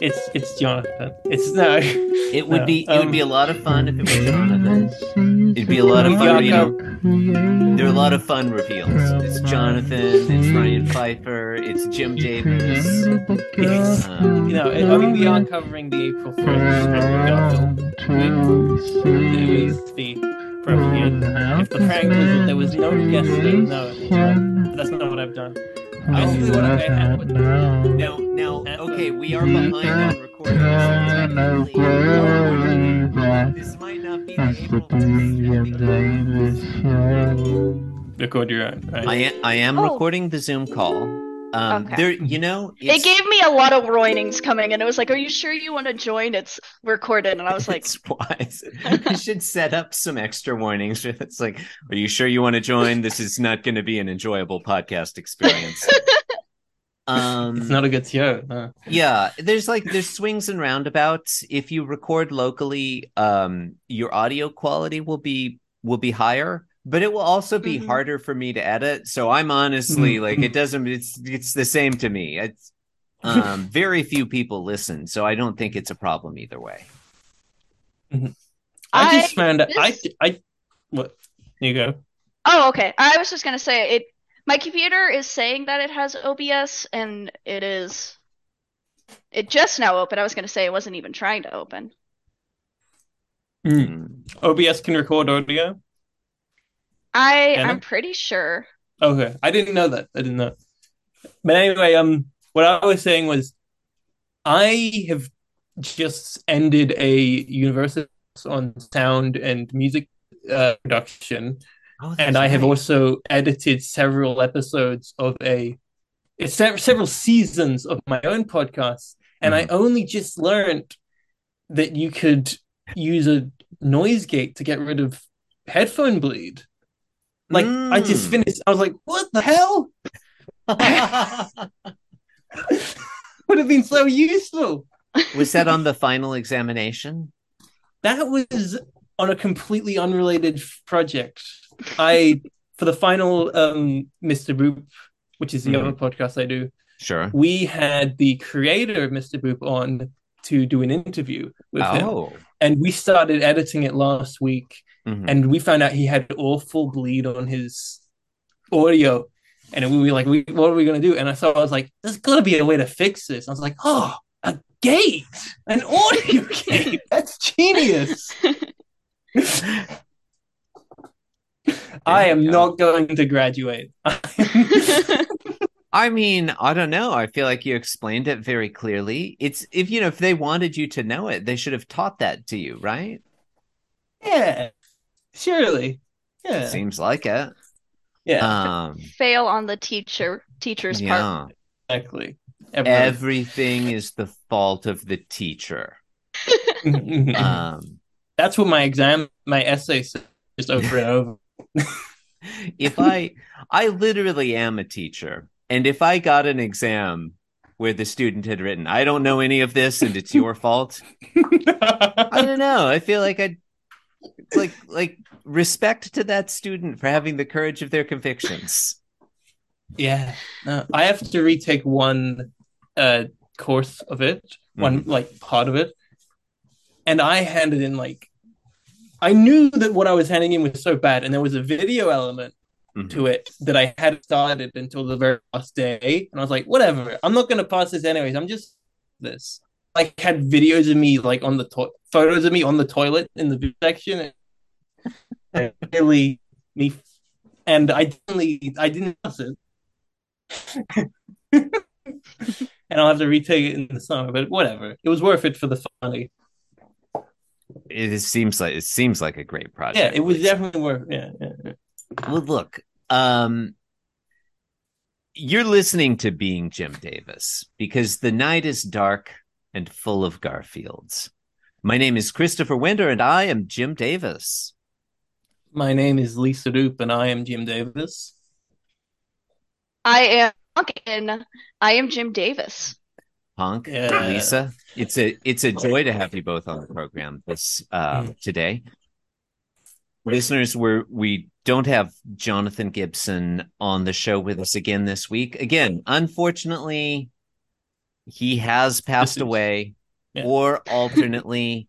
It's it's Jonathan. It's no. It would No, be it would be a um, lot of fun if it was Jonathan. It'd be a lot of fun. You know, there are a lot of fun reveals. It's Jonathan. It's Ryan Pfeiffer. It's Jim Davis. It's, Um, you know, I mean, we are covering the April Fool's Garfield. It was the premiere. If the prank was there was no guest no, no, that's not what I've done. Basically, what I had. now, now, okay, we are behind on recording. So technically, this might not be the April Fool's. Record your own. Right? I am, I am Oh. recording the Zoom call. Um, Okay. there, you know, It gave me a lot of warnings coming, and it was like, "Are you sure you want to join? It's recorded." And I was like, it's wise. you should set up some extra warnings. It's like, are you sure you want to join? This is not going to be an enjoyable podcast experience. um, It's not a good show. no. yeah, there's like there's swings and roundabouts. If you record locally, um, your audio quality will be will be higher, but it will also be Mhm. harder for me to edit. So I'm honestly Mm. like, it doesn't. It's it's the same to me. It's um, very few people listen, so I don't think it's a problem either way. I just I- found I I what you go. "Oh, okay." I was just gonna say it. My computer is saying that it has OBS, and it is. It just now opened. I was gonna say it wasn't even trying to open. Mm. OBS can record audio. I Can I'm it? pretty sure. Okay, I didn't know that. I didn't know. But anyway, um, what I was saying was, I have just ended a university on sound and music uh, production, Oh, and I have right. also edited several episodes of a, it's several seasons of my own podcast, and I only just learned that you could use a noise gate to get rid of headphone bleed. Like I just Mm. finished, I was like, "What the hell?" Would have been so useful. Was that on the final examination? That was on a completely unrelated project. I for the final um Mr. Boop, which is the Mhm. other podcast I do, Sure. we had the creator of Mr. Boop on to do an interview with him. Oh. And we started editing it last week Mhm. and we found out he had awful bleed on his audio. And we were like, we, what are we going to do? And I thought, I was like, there's got to be a way to fix this. I was like, oh, a gate, an audio gate. That's genius. I am go. not going to graduate. I mean, I don't know. I feel like you explained it very clearly. It's if you know if they wanted you to know it, they should have taught that to you, right? yeah, surely. Yeah. Seems like it. yeah, Um, Fail on the teacher teacher's part. yeah. exactly. Every- Everything is the fault of the teacher. Um, That's what my exam, my essay says just over and over. if I, I literally am a teacher, and if I got an exam where the student had written, "I don't know any of this, and it's your fault," I don't know. I feel like I'd like like respect to that student for having the courage of their convictions. Yeah, no, I have to retake one uh course of it, one like part of it, and I handed in like I knew that what I was handing in was so bad, and there was a video element Mhm. to it that I hadn't started until the very last day, and I was like, whatever, I'm not gonna pass this anyways. I'm just this. Like had videos of me like on the to- photos of me on the toilet in the section, and really me, and I didn't I didn't pass it. and I'll have to retake it in the summer, but whatever. It was worth it for the funny. It is- seems like it seems like a great project. Yeah, it was Lisa. definitely worth. Yeah, yeah, yeah. Well, look, um, you're listening to Being Jim Davis because the night is dark and full of Garfields. My name is Christopher Winter, and I am Jim Davis. My name is Lisa Doop, and I am Jim Davis. I am and I am Jim Davis. Honk, Yeah. Lisa. It's a it's a joy to have you both on the program this uh, today. Listeners, we're we don't have Jonathan Gibson on the show with us again this week. Again, unfortunately, he has passed away, Yeah. or alternately,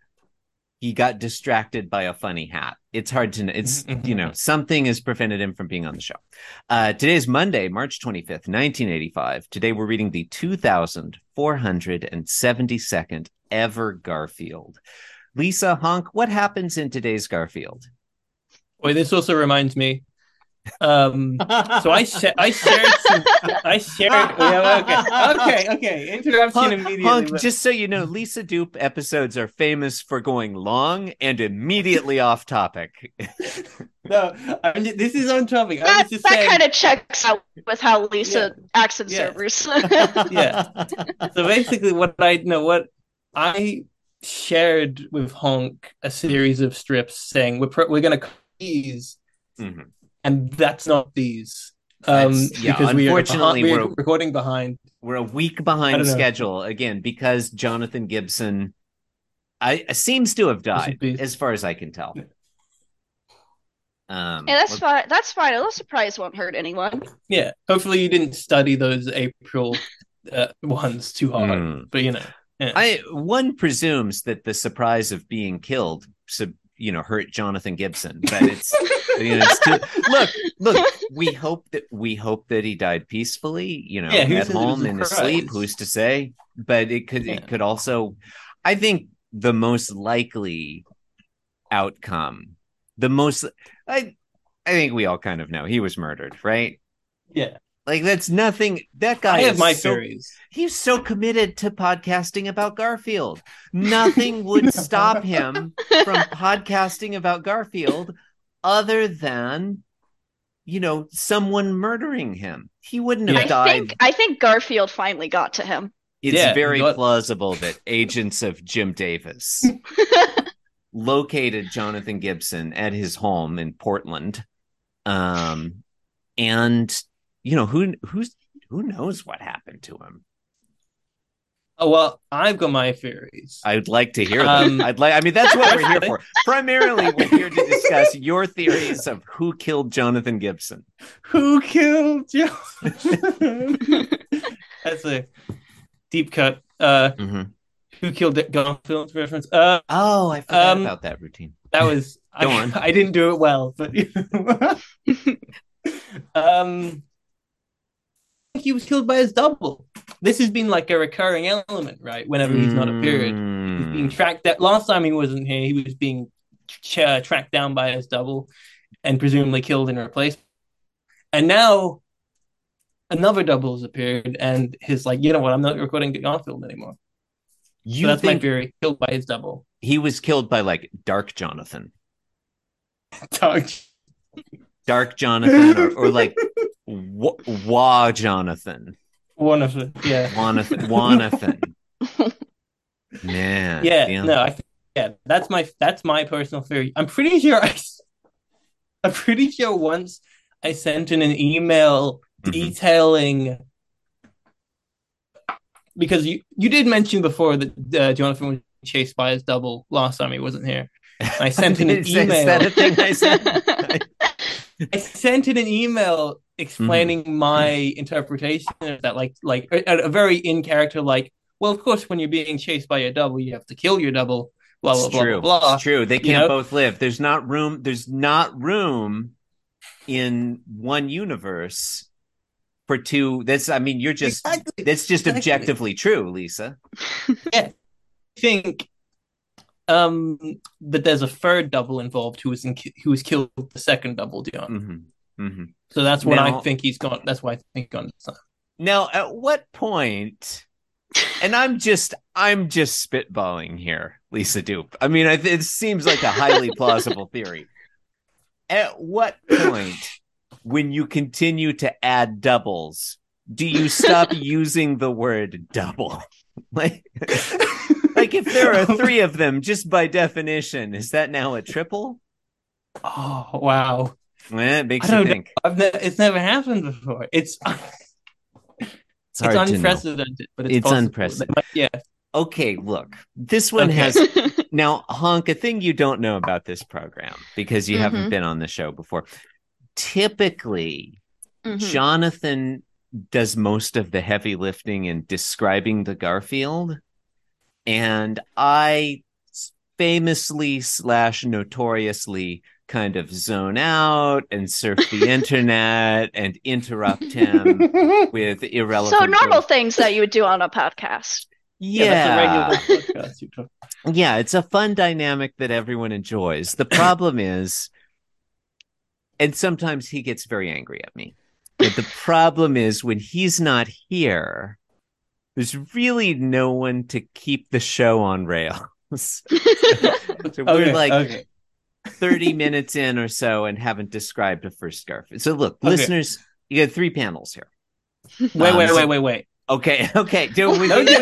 he got distracted by a funny hat. It's hard to know. It's Mhm, you know something has prevented him from being on the show. Uh, today is Monday, March twenty fifth, nineteen eighty five. Today we're reading the two thousand four hundred and seventy second ever Garfield. Lisa Honk, what happens in today's Garfield? Wait, this also reminds me. Um, so I sh- I shared some. I shared. Yeah, okay, okay, okay. Interruption Honk, immediately. Honk, but- just so you know, Lisa Doop episodes are famous for going long and immediately off topic. no, I'm just, this is on topic. I that was just that saying. kind of checks out with how Lisa acts in Yeah. servers. Yeah. So basically, what I know, what I shared with Honk a series of strips saying we're pr- we're gonna cut these, Mhm. And that's not these. Um, yeah, because we are unfortunately, behind, we're we're- recording behind. We're a week behind don't know. schedule again because Jonathan Gibson I seems to have died, be- as far as I can tell. Um, Yeah, that's what- fine. That's fine. A little surprise won't hurt anyone. Yeah, hopefully you didn't study those April uh, ones too hard, Mm. but you know, yeah. I one presumes that the surprise of being killed, sub, you know, hurt Jonathan Gibson, but it's you know, it's too, look, look. We hope that we hope that he died peacefully, you know, Yeah, at says it was home in his sleep. Who's to say? But it could Yeah. it could also, I think, the most likely outcome, the most, I, I think we all kind of know he was murdered, right? yeah. Like that's nothing. That guy I have is my so theories. He's so committed to podcasting about Garfield. Nothing would stop him from podcasting about Garfield other than, you know, someone murdering him. He wouldn't have Yeah. I died. think I think Garfield finally got to him. it's Yeah, very got- plausible that agents of Jim Davis located Jonathan Gibson at his home in Portland. Um, and you know who who's who knows what happened to him. Oh well, I've got my theories. I'd like to hear Um, them. I'd like. I mean, that's what we're here for. Primarily, we're here to discuss your theories of who killed Jonathan Gibson. Who killed Jonathan? That's a deep cut. Uh, who killed Garfield reference? Uh, Oh, I forgot Um, about that routine. that was Go I, on. I didn't do it well, but um, I think he was killed by his double. This has been like a recurring element, right? Whenever he's not appeared, he's being Mm. tracked. That last time he wasn't here, he was being uh, tracked down by his double and presumably killed and replaced. And now another double has appeared, and he's like, you know what? I'm not recording Garfield anymore. You so that's my think theory. Killed by his double. he was killed by like Dark Jonathan, Dog. Dark Jonathan, or, or like Wa Wa Jonathan, One of them. Yeah. Wanathan, Wanathan. Man, Yeah, no, I yeah, that's my that's my personal theory. I'm pretty sure I, I'm pretty sure once I sent in an email Mhm. detailing because you you did mention before that uh, Jonathan was chased by his double last time he wasn't here. I sent in an Is email. that a thing I said? I sent in an email explaining Mm-hmm. my interpretation of that, like like a, a very in character, like, well, of course, when you're being chased by your double, you have to kill your double. Blah blah it's blah true. blah blah. It's true. They can't know? both live. There's not room. There's not room in one universe for two. That's. I mean, you're just. Exactly. That's just Exactly. objectively true, Lisa. I think um that there's a third double involved who was in, who was killed the second double Dion. hmm hmm So that's what Now- I think he's gone. That's why I think he's gone. Now, at what point? And I'm just. I'm just spitballing here, Lisa Doop. I mean, it seems like a highly plausible theory. At what point, when you continue to add doubles, do you stop using the word double? Like, like if there are three of them, just by definition, is that now a triple? Oh wow! Eh, it makes I you don't think. I've ne- it's never happened before. It's It's it's hard to know. unprecedented, but it's, It's possible. unprecedented. Yeah, Okay, look, this one Okay. has now honk a thing you don't know about this program because you haven't Mhm. been on the show before. Typically, Mhm. Jonathan does most of the heavy lifting in describing the Garfield. And I famously slash notoriously kind of zone out and surf the internet and interrupt him with irrelevant. So normal things that you would do on a podcast. Yeah. Yeah, that's a regular podcast. Yeah, it's a fun dynamic that everyone enjoys. The problem is, and sometimes he gets very angry at me. But the problem is when he's not here, there's really no one to keep the show on rails. so we're Okay, like okay. 30 minutes in or so and haven't described a first scarf. So look, Okay. listeners, you got three panels here. Wait, Um, wait, so- wait, wait, wait. Okay, okay. Dude, we, we, we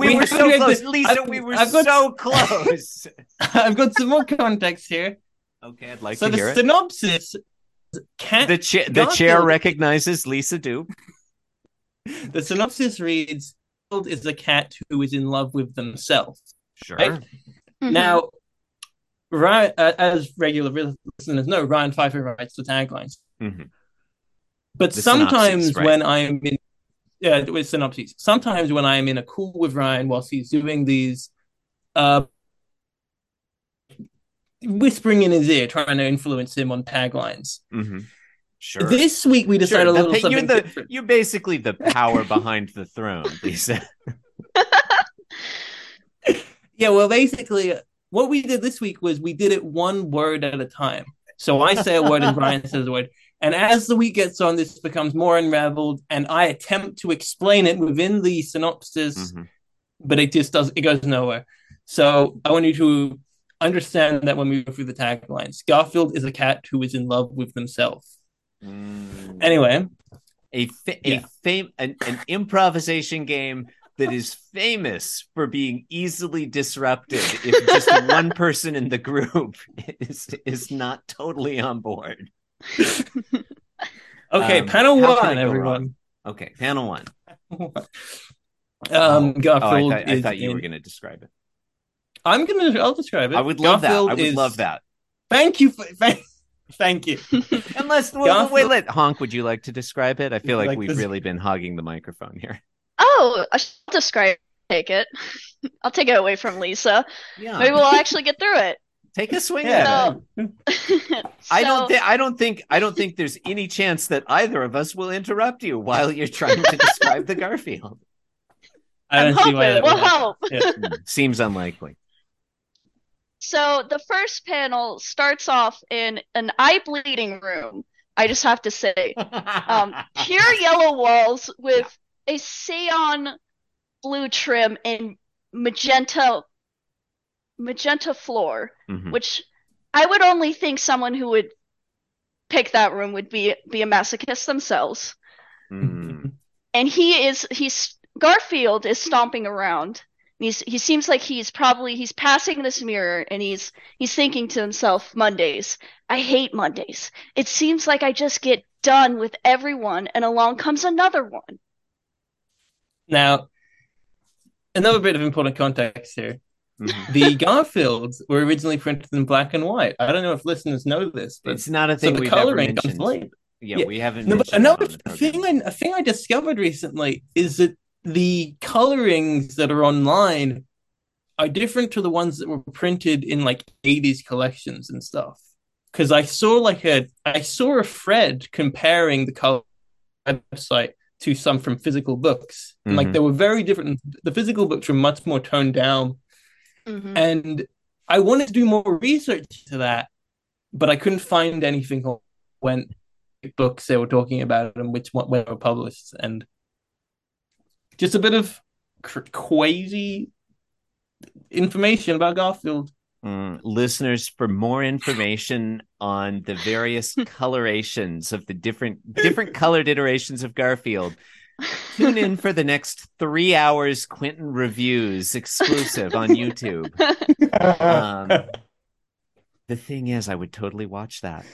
we were so close. Lisa, I've- we were I've got- so close. I've got some more context here. Okay, I'd like so to the hear it. So the synopsis can't The, cha- the chair recognizes Lisa Doop. the synopsis reads is a cat who is in love with themselves. Sure. Right? Mhm. Now, Ryan, uh, as regular listeners know, Ryan Pfeiffer writes the taglines. Mhm. But The sometimes synopsis, right. when I'm in, yeah, with synopses, sometimes when I'm in a call with Ryan whilst he's doing these, uh, whispering in his ear, trying to influence him on taglines. Mhm. Sure. This week we Sure, decided a the little pa- something you're, the, different. you're basically the power behind the throne, Lisa. Yeah, well, basically, what we did this week was we did it one word at a time. So I say a word and Brian says a word. And as the week gets on, this becomes more unraveled, and I attempt to explain it within the synopsis, Mhm. but it just does it goes nowhere. So I want you to understand that when we go through the taglines, Garfield is a cat who is in love with themselves. Mm. Anyway, a fa- Yeah. a fam- an, an improvisation game that is famous for being easily disrupted if just one person in the group is is not totally on board. okay, Um, panel one, everyone. Okay, panel one. um, oh, I, Garfield thought, I thought you in- were going to describe it. I'm gonna. I'll describe it. I would love Garfield that. I would is- love that. Thank you. For, thank, thank you. Unless, wait, Garfield- wait, let Honk. Would you like to describe it? I feel like, Like we've this- really been hogging the microphone here. Oh, I should describe take it. I'll take it away from Lisa. Yeah, Maybe we'll actually get through it. take a swing Yeah. at it. I don't So- think I don't think I don't think there's any chance that either of us will interrupt you while you're trying to describe the Garfield. I I'm don't see why hoping. that We'll would happen. hope. Hmm, Seems unlikely. So the first panel starts off in an eye bleeding room. I just have to say, um, pure yellow walls with a cyan blue trim and magenta magenta floor, Mhm. which I would only think someone who would pick that room would be be a masochist themselves. Mm. And he is he's Garfield is stomping around. He's he seems like he's probably he's passing this mirror and he's he's thinking to himself, Mondays. I hate Mondays. It seems like I just get done with everyone and along comes another one. Now, another bit of important context here. Mhm. The Garfields were originally printed in black and white. I don't know if listeners know this, but It's not a so thing the we've ever coloring comes mentioned. late. Yeah, Yeah. we haven't. No, but another thing, program. I, a thing I discovered recently is that the colorings that are online are different to the ones that were printed in like 80s collections and stuff. Because I saw like a, I saw a thread comparing the color website to some from physical books. And like Mhm. they were very different. The physical books were much more toned down Mhm. and I wanted to do more research to that, but I couldn't find anything on when books they were talking about and which one when they were published, and just a bit of cr- quasi information about Garfield. Mm, listeners, for more information on the various colorations of the different different colored iterations of Garfield, tune in for the next three hours Quinton reviews exclusive on YouTube. Um, the thing is, I would totally watch that.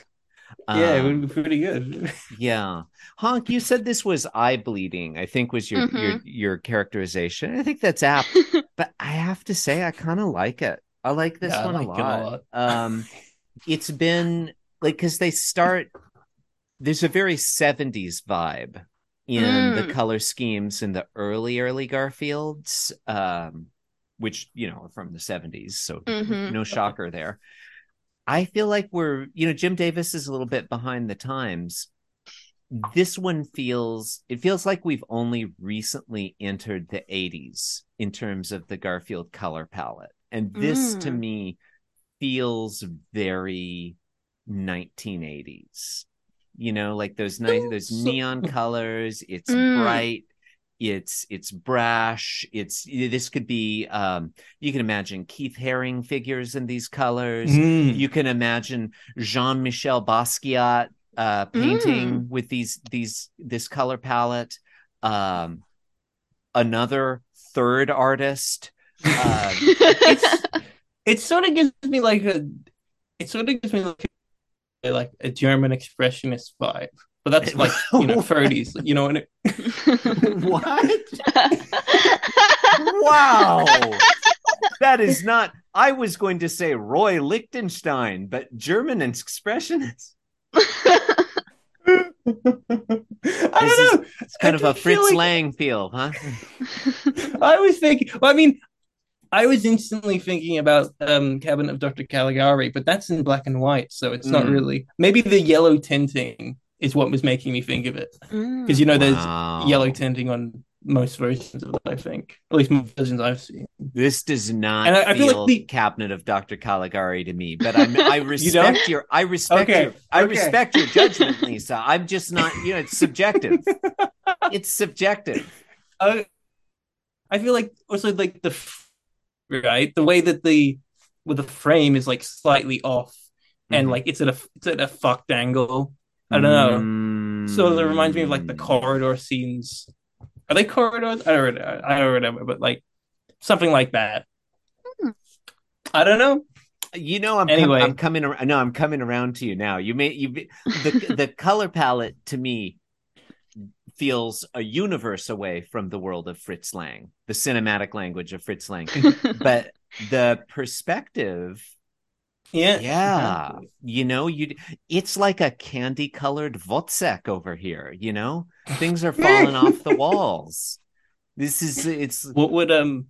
Yeah, it Um, would be pretty good. yeah, Honk, you said this was eye bleeding. I think was your your Mhm. your characterization. I think that's apt, but I have to say, I kind of like it. I like this Yeah, one like a it a lot. lot. Um, it's been like because they start. There's a very '70s vibe in the Mm. color schemes in the early early Garfields, um, which you know are from the seventies, so Mhm. no shocker there. I feel like we're, you know, Jim Davis is a little bit behind the times. This one feels, it feels like we've only recently entered the 80s in terms of the Garfield color palette. And this to Mm. me feels very 1980s. You know, like those nice, those neon colors. It's Mm. bright. It's it's brash. It's this could be um you can imagine Keith Haring figures in these colors. Mm. You can imagine Jean-Michel Basquiat uh painting with these these this color palette. Um another third artist. Uh, it's it sort of gives me like a it sort of gives me like a, like a German expressionist vibe. But that's like you know 30s, you know, and it, what? Wow. that is not I was going to say Roy Lichtenstein, but German expressionist. I don't know. It's kind I of a Fritz like- Lang feel, huh? I was thinking. Well, I mean, I was instantly thinking about um, Cabinet of Dr. Caligari, but that's in black and white, so it's not Mm. really. Maybe the yellow tinting is what was making me think of it, Mm. because you know there's Wow. yellow tinting on most versions of it. I think, at least most versions I've seen. This does not And I- I feel, feel like the- cabinet of Dr. Caligari to me, but I'm, I don't? respect your I respect Okay, your I okay. respect your judgment, Lisa. I'm just not, you know, it's subjective. it's subjective. I, I feel like also like the right the way that the with the frame is like slightly off, and Mhm. like it's at a it's at a fucked angle. I don't know. So it reminds me of like the Mm. corridor scenes. Are they corridors? I don't. Really, I don't remember, but like something like that. Hmm. I don't know. You know, I'm Anyway. com- I'm coming. ar- No, I'm coming around to you now. You may you the the color palette to me feels a universe away from the world of Fritz Lang, the cinematic language of Fritz Lang. but the perspective Yeah, yeah. You know you it's like a candy colored Wozzeck over here you know? Things are falling off the walls. This is it's What would um,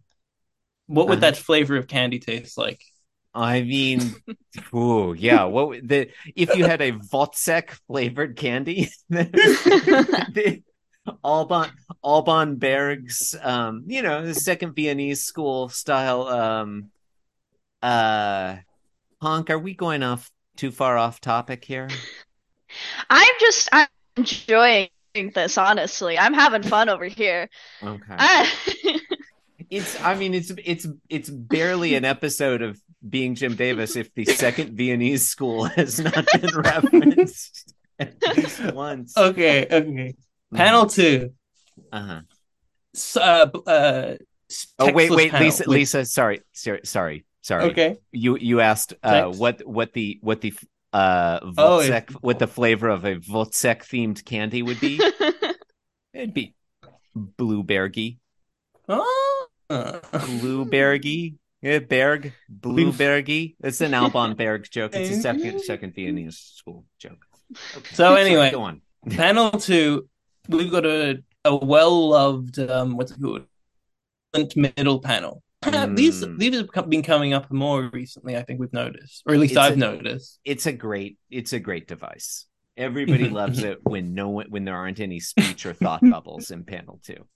what would Uh-huh. that flavor of candy taste like? i mean ooh yeah what the if you had a Wozzeck flavored candy the Alban Alban Berg's um you know the second Viennese school style um uh honk are we going off too far off topic here I'm just I'm enjoying this, honestly. I'm having fun over here. okay I- It's I mean it's it's it's barely an episode of being Jim Davis if the second Viennese school has not been referenced at least once. Okay, okay. Panel two. Uh-huh. S- Uh, b- uh, Oh wait, wait, panel Lisa, with- Lisa, sorry, sorry, sorry, sorry. Okay. You you asked uh what what the what the uh Oh, what the flavor of a Wozzeck themed candy would be. It'd be bluebergy. Oh. Bluebergy. Yeah, Berg, Bluebergy. It's an Alban Berg joke. It's a second second Viennese school joke. Okay. So anyway, go on. Panel two, we've got a a well loved um what's it called middle panel. These Mm. these have been coming up more recently. I think we've noticed, or at least It's I've a- noticed. It's a great it's a great device. Everybody loves it when no one when there aren't any speech or thought bubbles in panel two.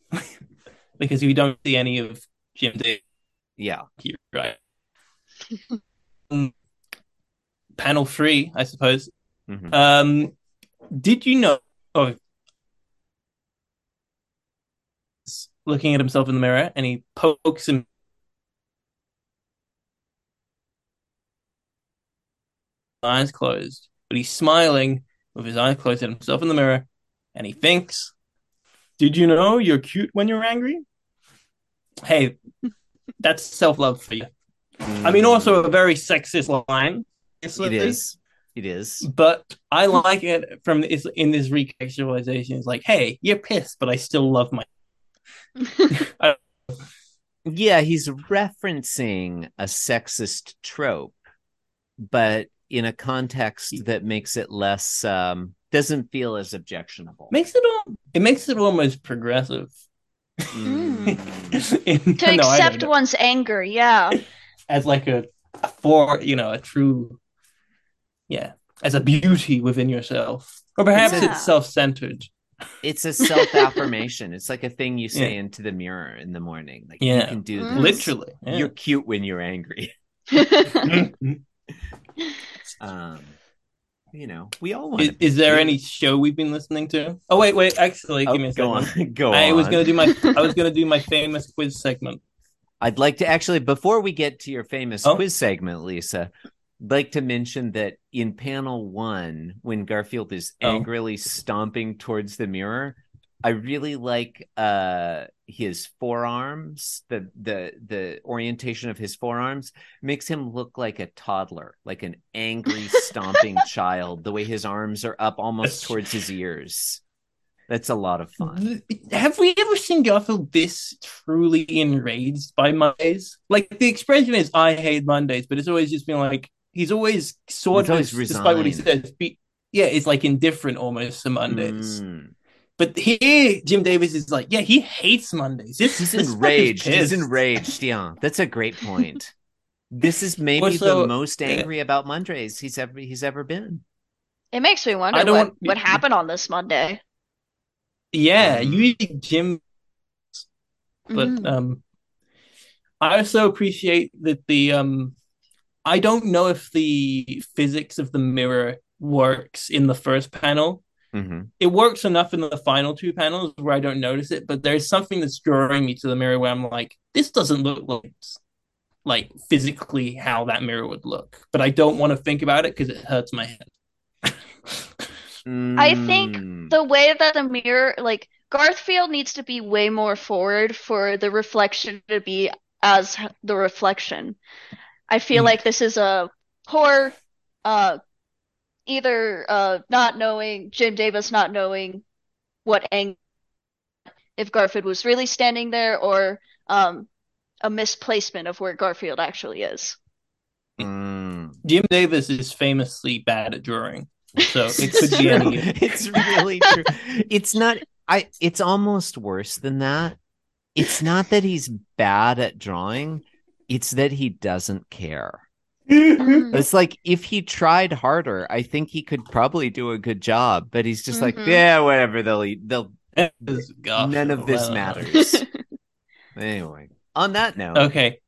because you don't see any of Jim Davis Yeah. right? Um, panel three, I suppose. Mhm. Um, did you know? Oh, looking at himself in the mirror, and he pokes him. Eyes closed, but he's smiling with his eyes closed at himself in the mirror, and he thinks, "Did you know you're cute when you're angry?" Hey, that's self love for you. Mm. I mean, also a very sexist line. it is. It is. But I like it from this in this recontextualization. It's like, hey, you're pissed, but I still love my. Yeah, he's referencing a sexist trope, but in a context that makes it less um doesn't feel as objectionable. Makes it all. It makes it almost progressive. Mm. In- To no, accept one's anger, yeah. as like a, a for you know a true, yeah, as a beauty within yourself, or perhaps It's it's, self-centered. It's a self affirmation. It's like a thing you say Yeah. into the mirror in the morning. Like you Yeah. can do Mm. this. Literally, yeah. You're cute when you're angry. Um, you know, we all want. is, is there any show we've been listening to? Oh wait, wait. Actually, Oh, give me a go second. on. Go I on. was gonna do my. I was gonna do my famous quiz segment. I'd like to actually, before we get to your famous Oh. quiz segment, Lisa, I'd like to mention that in panel one, when Garfield is Oh. angrily stomping towards the mirror, I really like uh his forearms, the the the orientation of his forearms makes him look like a toddler, like an angry stomping child, the way his arms are up almost towards his ears. That's a lot of fun. Have we ever seen Garfield this truly enraged by Mondays? Like the expression is "I hate Mondays," but it's always just been like he's always sort He's of, always despite what he says, be, yeah, it's like indifferent almost to Mondays. Mm. But here, Jim Davis is like, yeah, he hates Mondays. This, He's this fucker's enraged. He's enraged. Yeah, that's a great point. This is maybe Also, the most yeah. angry about Mondays he's ever he's ever been. It makes me wonder what, want- what happened on this Monday. Yeah, you usually Jim but Mhm. um i also appreciate that the um i don't know if the physics of the mirror works in the first panel Mm-hmm. it works enough in the final two panels where i don't notice it but there's something that's drawing me to the mirror where i'm like this doesn't look like like physically how that mirror would look but i don't want to think about it because it hurts my head I think Mm. the way that the mirror, like Garthfield, needs to be way more forward for the reflection to be as the reflection. I feel Mm. like this is a poor, uh, either uh not knowing Jim Davis not knowing what angle if Garfield was really standing there or um a misplacement of where Garfield actually is. Mm. jim davis is famously bad at drawing so it could be any it's really true. It's not I it's almost worse than that. It's not that he's bad at drawing, it's that he doesn't care. Mm. It's like if he tried harder, I think he could probably do a good job, but he's just like, Mhm. yeah, whatever, they'll eat they'll Gosh, none of this well, matters. anyway, on that note, okay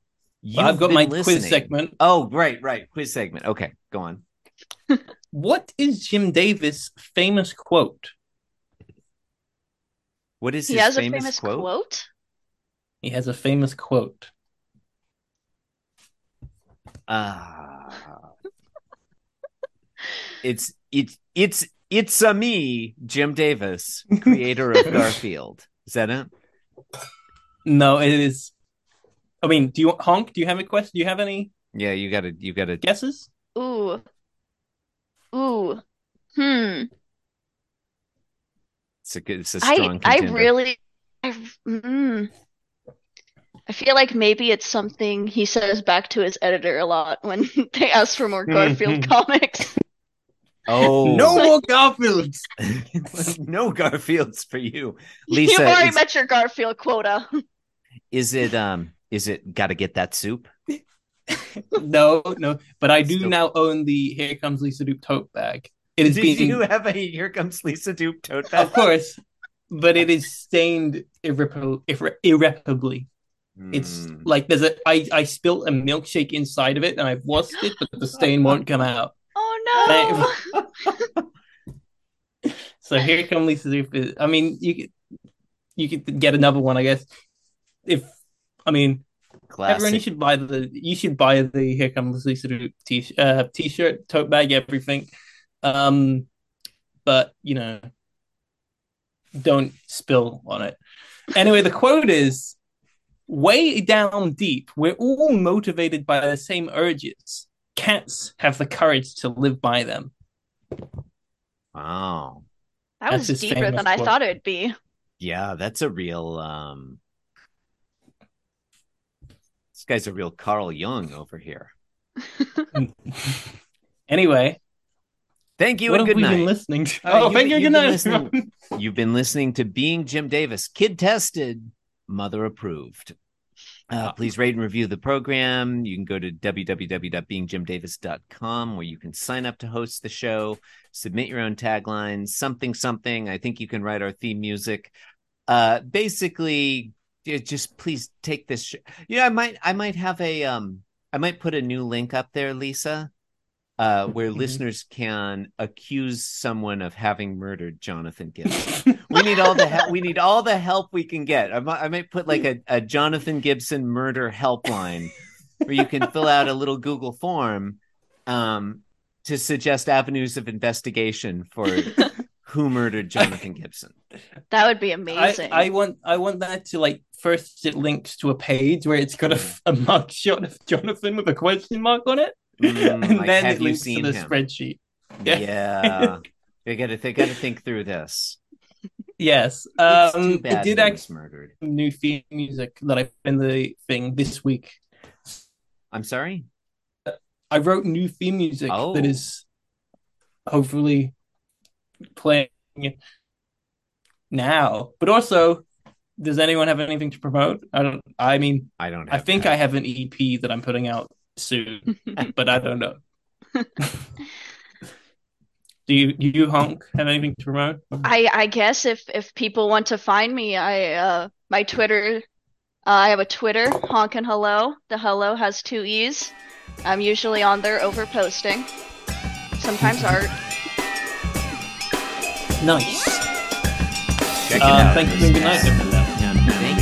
you've I've got my listening. quiz segment. Oh, right, right. Quiz segment. Okay, go on. What is Jim Davis' famous quote? What is He his has famous, a famous quote? quote. He has a famous quote. Ah. it's it's it's it's a me, Jim Davis, creator of Garfield. Is that it? No, it is. I mean, do you honk? Do you have a question? Do you have any Yeah, you gotta you gotta guesses? Ooh. Ooh. Hmm. it's a good it's a strong I contender. really I mm, I feel like maybe it's something he says back to his editor a lot when they ask for more Garfield comics. Oh No more Garfields. no Garfields for you. Lisa. You've already is, met your Garfield quota. is it um is it gotta get that soup? no, no. But I do Still- now own the Here Comes Lisa Doop tote bag. It is Did being, you have a here comes Lisa Doop tote bag? of course, but it is stained irreparably. Irre- irreparably. It's Hmm. like there's a I I spilt a milkshake inside of it and I've washed it, but the stain won't come out. Oh no. So here come Lisa Doop. I mean, you could you could get another one, I guess. If I mean, Classic. everyone, you should buy the you should buy the Here Comes Lisa Doop t uh, t-shirt, tote bag, everything. Um, but you know, don't spill on it. Anyway, the quote is. Way down deep, we're all motivated by the same urges. Cats have the courage to live by them. Wow. That That's was deeper famous than I quote. thought it would be. Yeah, that's a real um This guy's a real Carl Jung over here. anyway, Thank you what and have good we been night. listening to? Uh, oh, you- thank you. Good night. You've been listening to Being Jim Davis, kid tested, mother approved. Uh, please rate and review the program. You can go to www.beingjimdavis.com where you can sign up to host the show, submit your own taglines, something, something. I think you can write our theme music. Uh, basically, just please take this. Sh- yeah, I might, I might have a, um, I might put a new link up there, Lisa, uh, where Mhm. listeners can accuse someone of having murdered Jonathan Gibson we need all the help we need all the help we can get i might, I might put like a, a jonathan gibson murder helpline where you can fill out a little google form um, to suggest avenues of investigation for who murdered jonathan gibson That would be amazing. I want I want that to like first it links to a page where it's got a, a mug shot of Jonathan with a question mark on it, Mm, and like, then have it you links to seen the him? spreadsheet. Yeah. yeah they gotta they gotta think through this Yes, it's um, too bad I did he actually murdered new theme music that I put in the thing this week. i'm sorry I wrote new theme music Oh. that is hopefully playing now. But also, does anyone have anything to promote? I don't. I mean, i don't I think that. I have an EP that I'm putting out soon, but I don't know. do you, do you honk have anything to promote? I I guess if if people want to find me, I uh my Twitter, uh, I have a Twitter, honk and hello. The hello has two e's. I'm usually on there over posting. Sometimes art. Nice. check it Um, out thank you good night. listeners.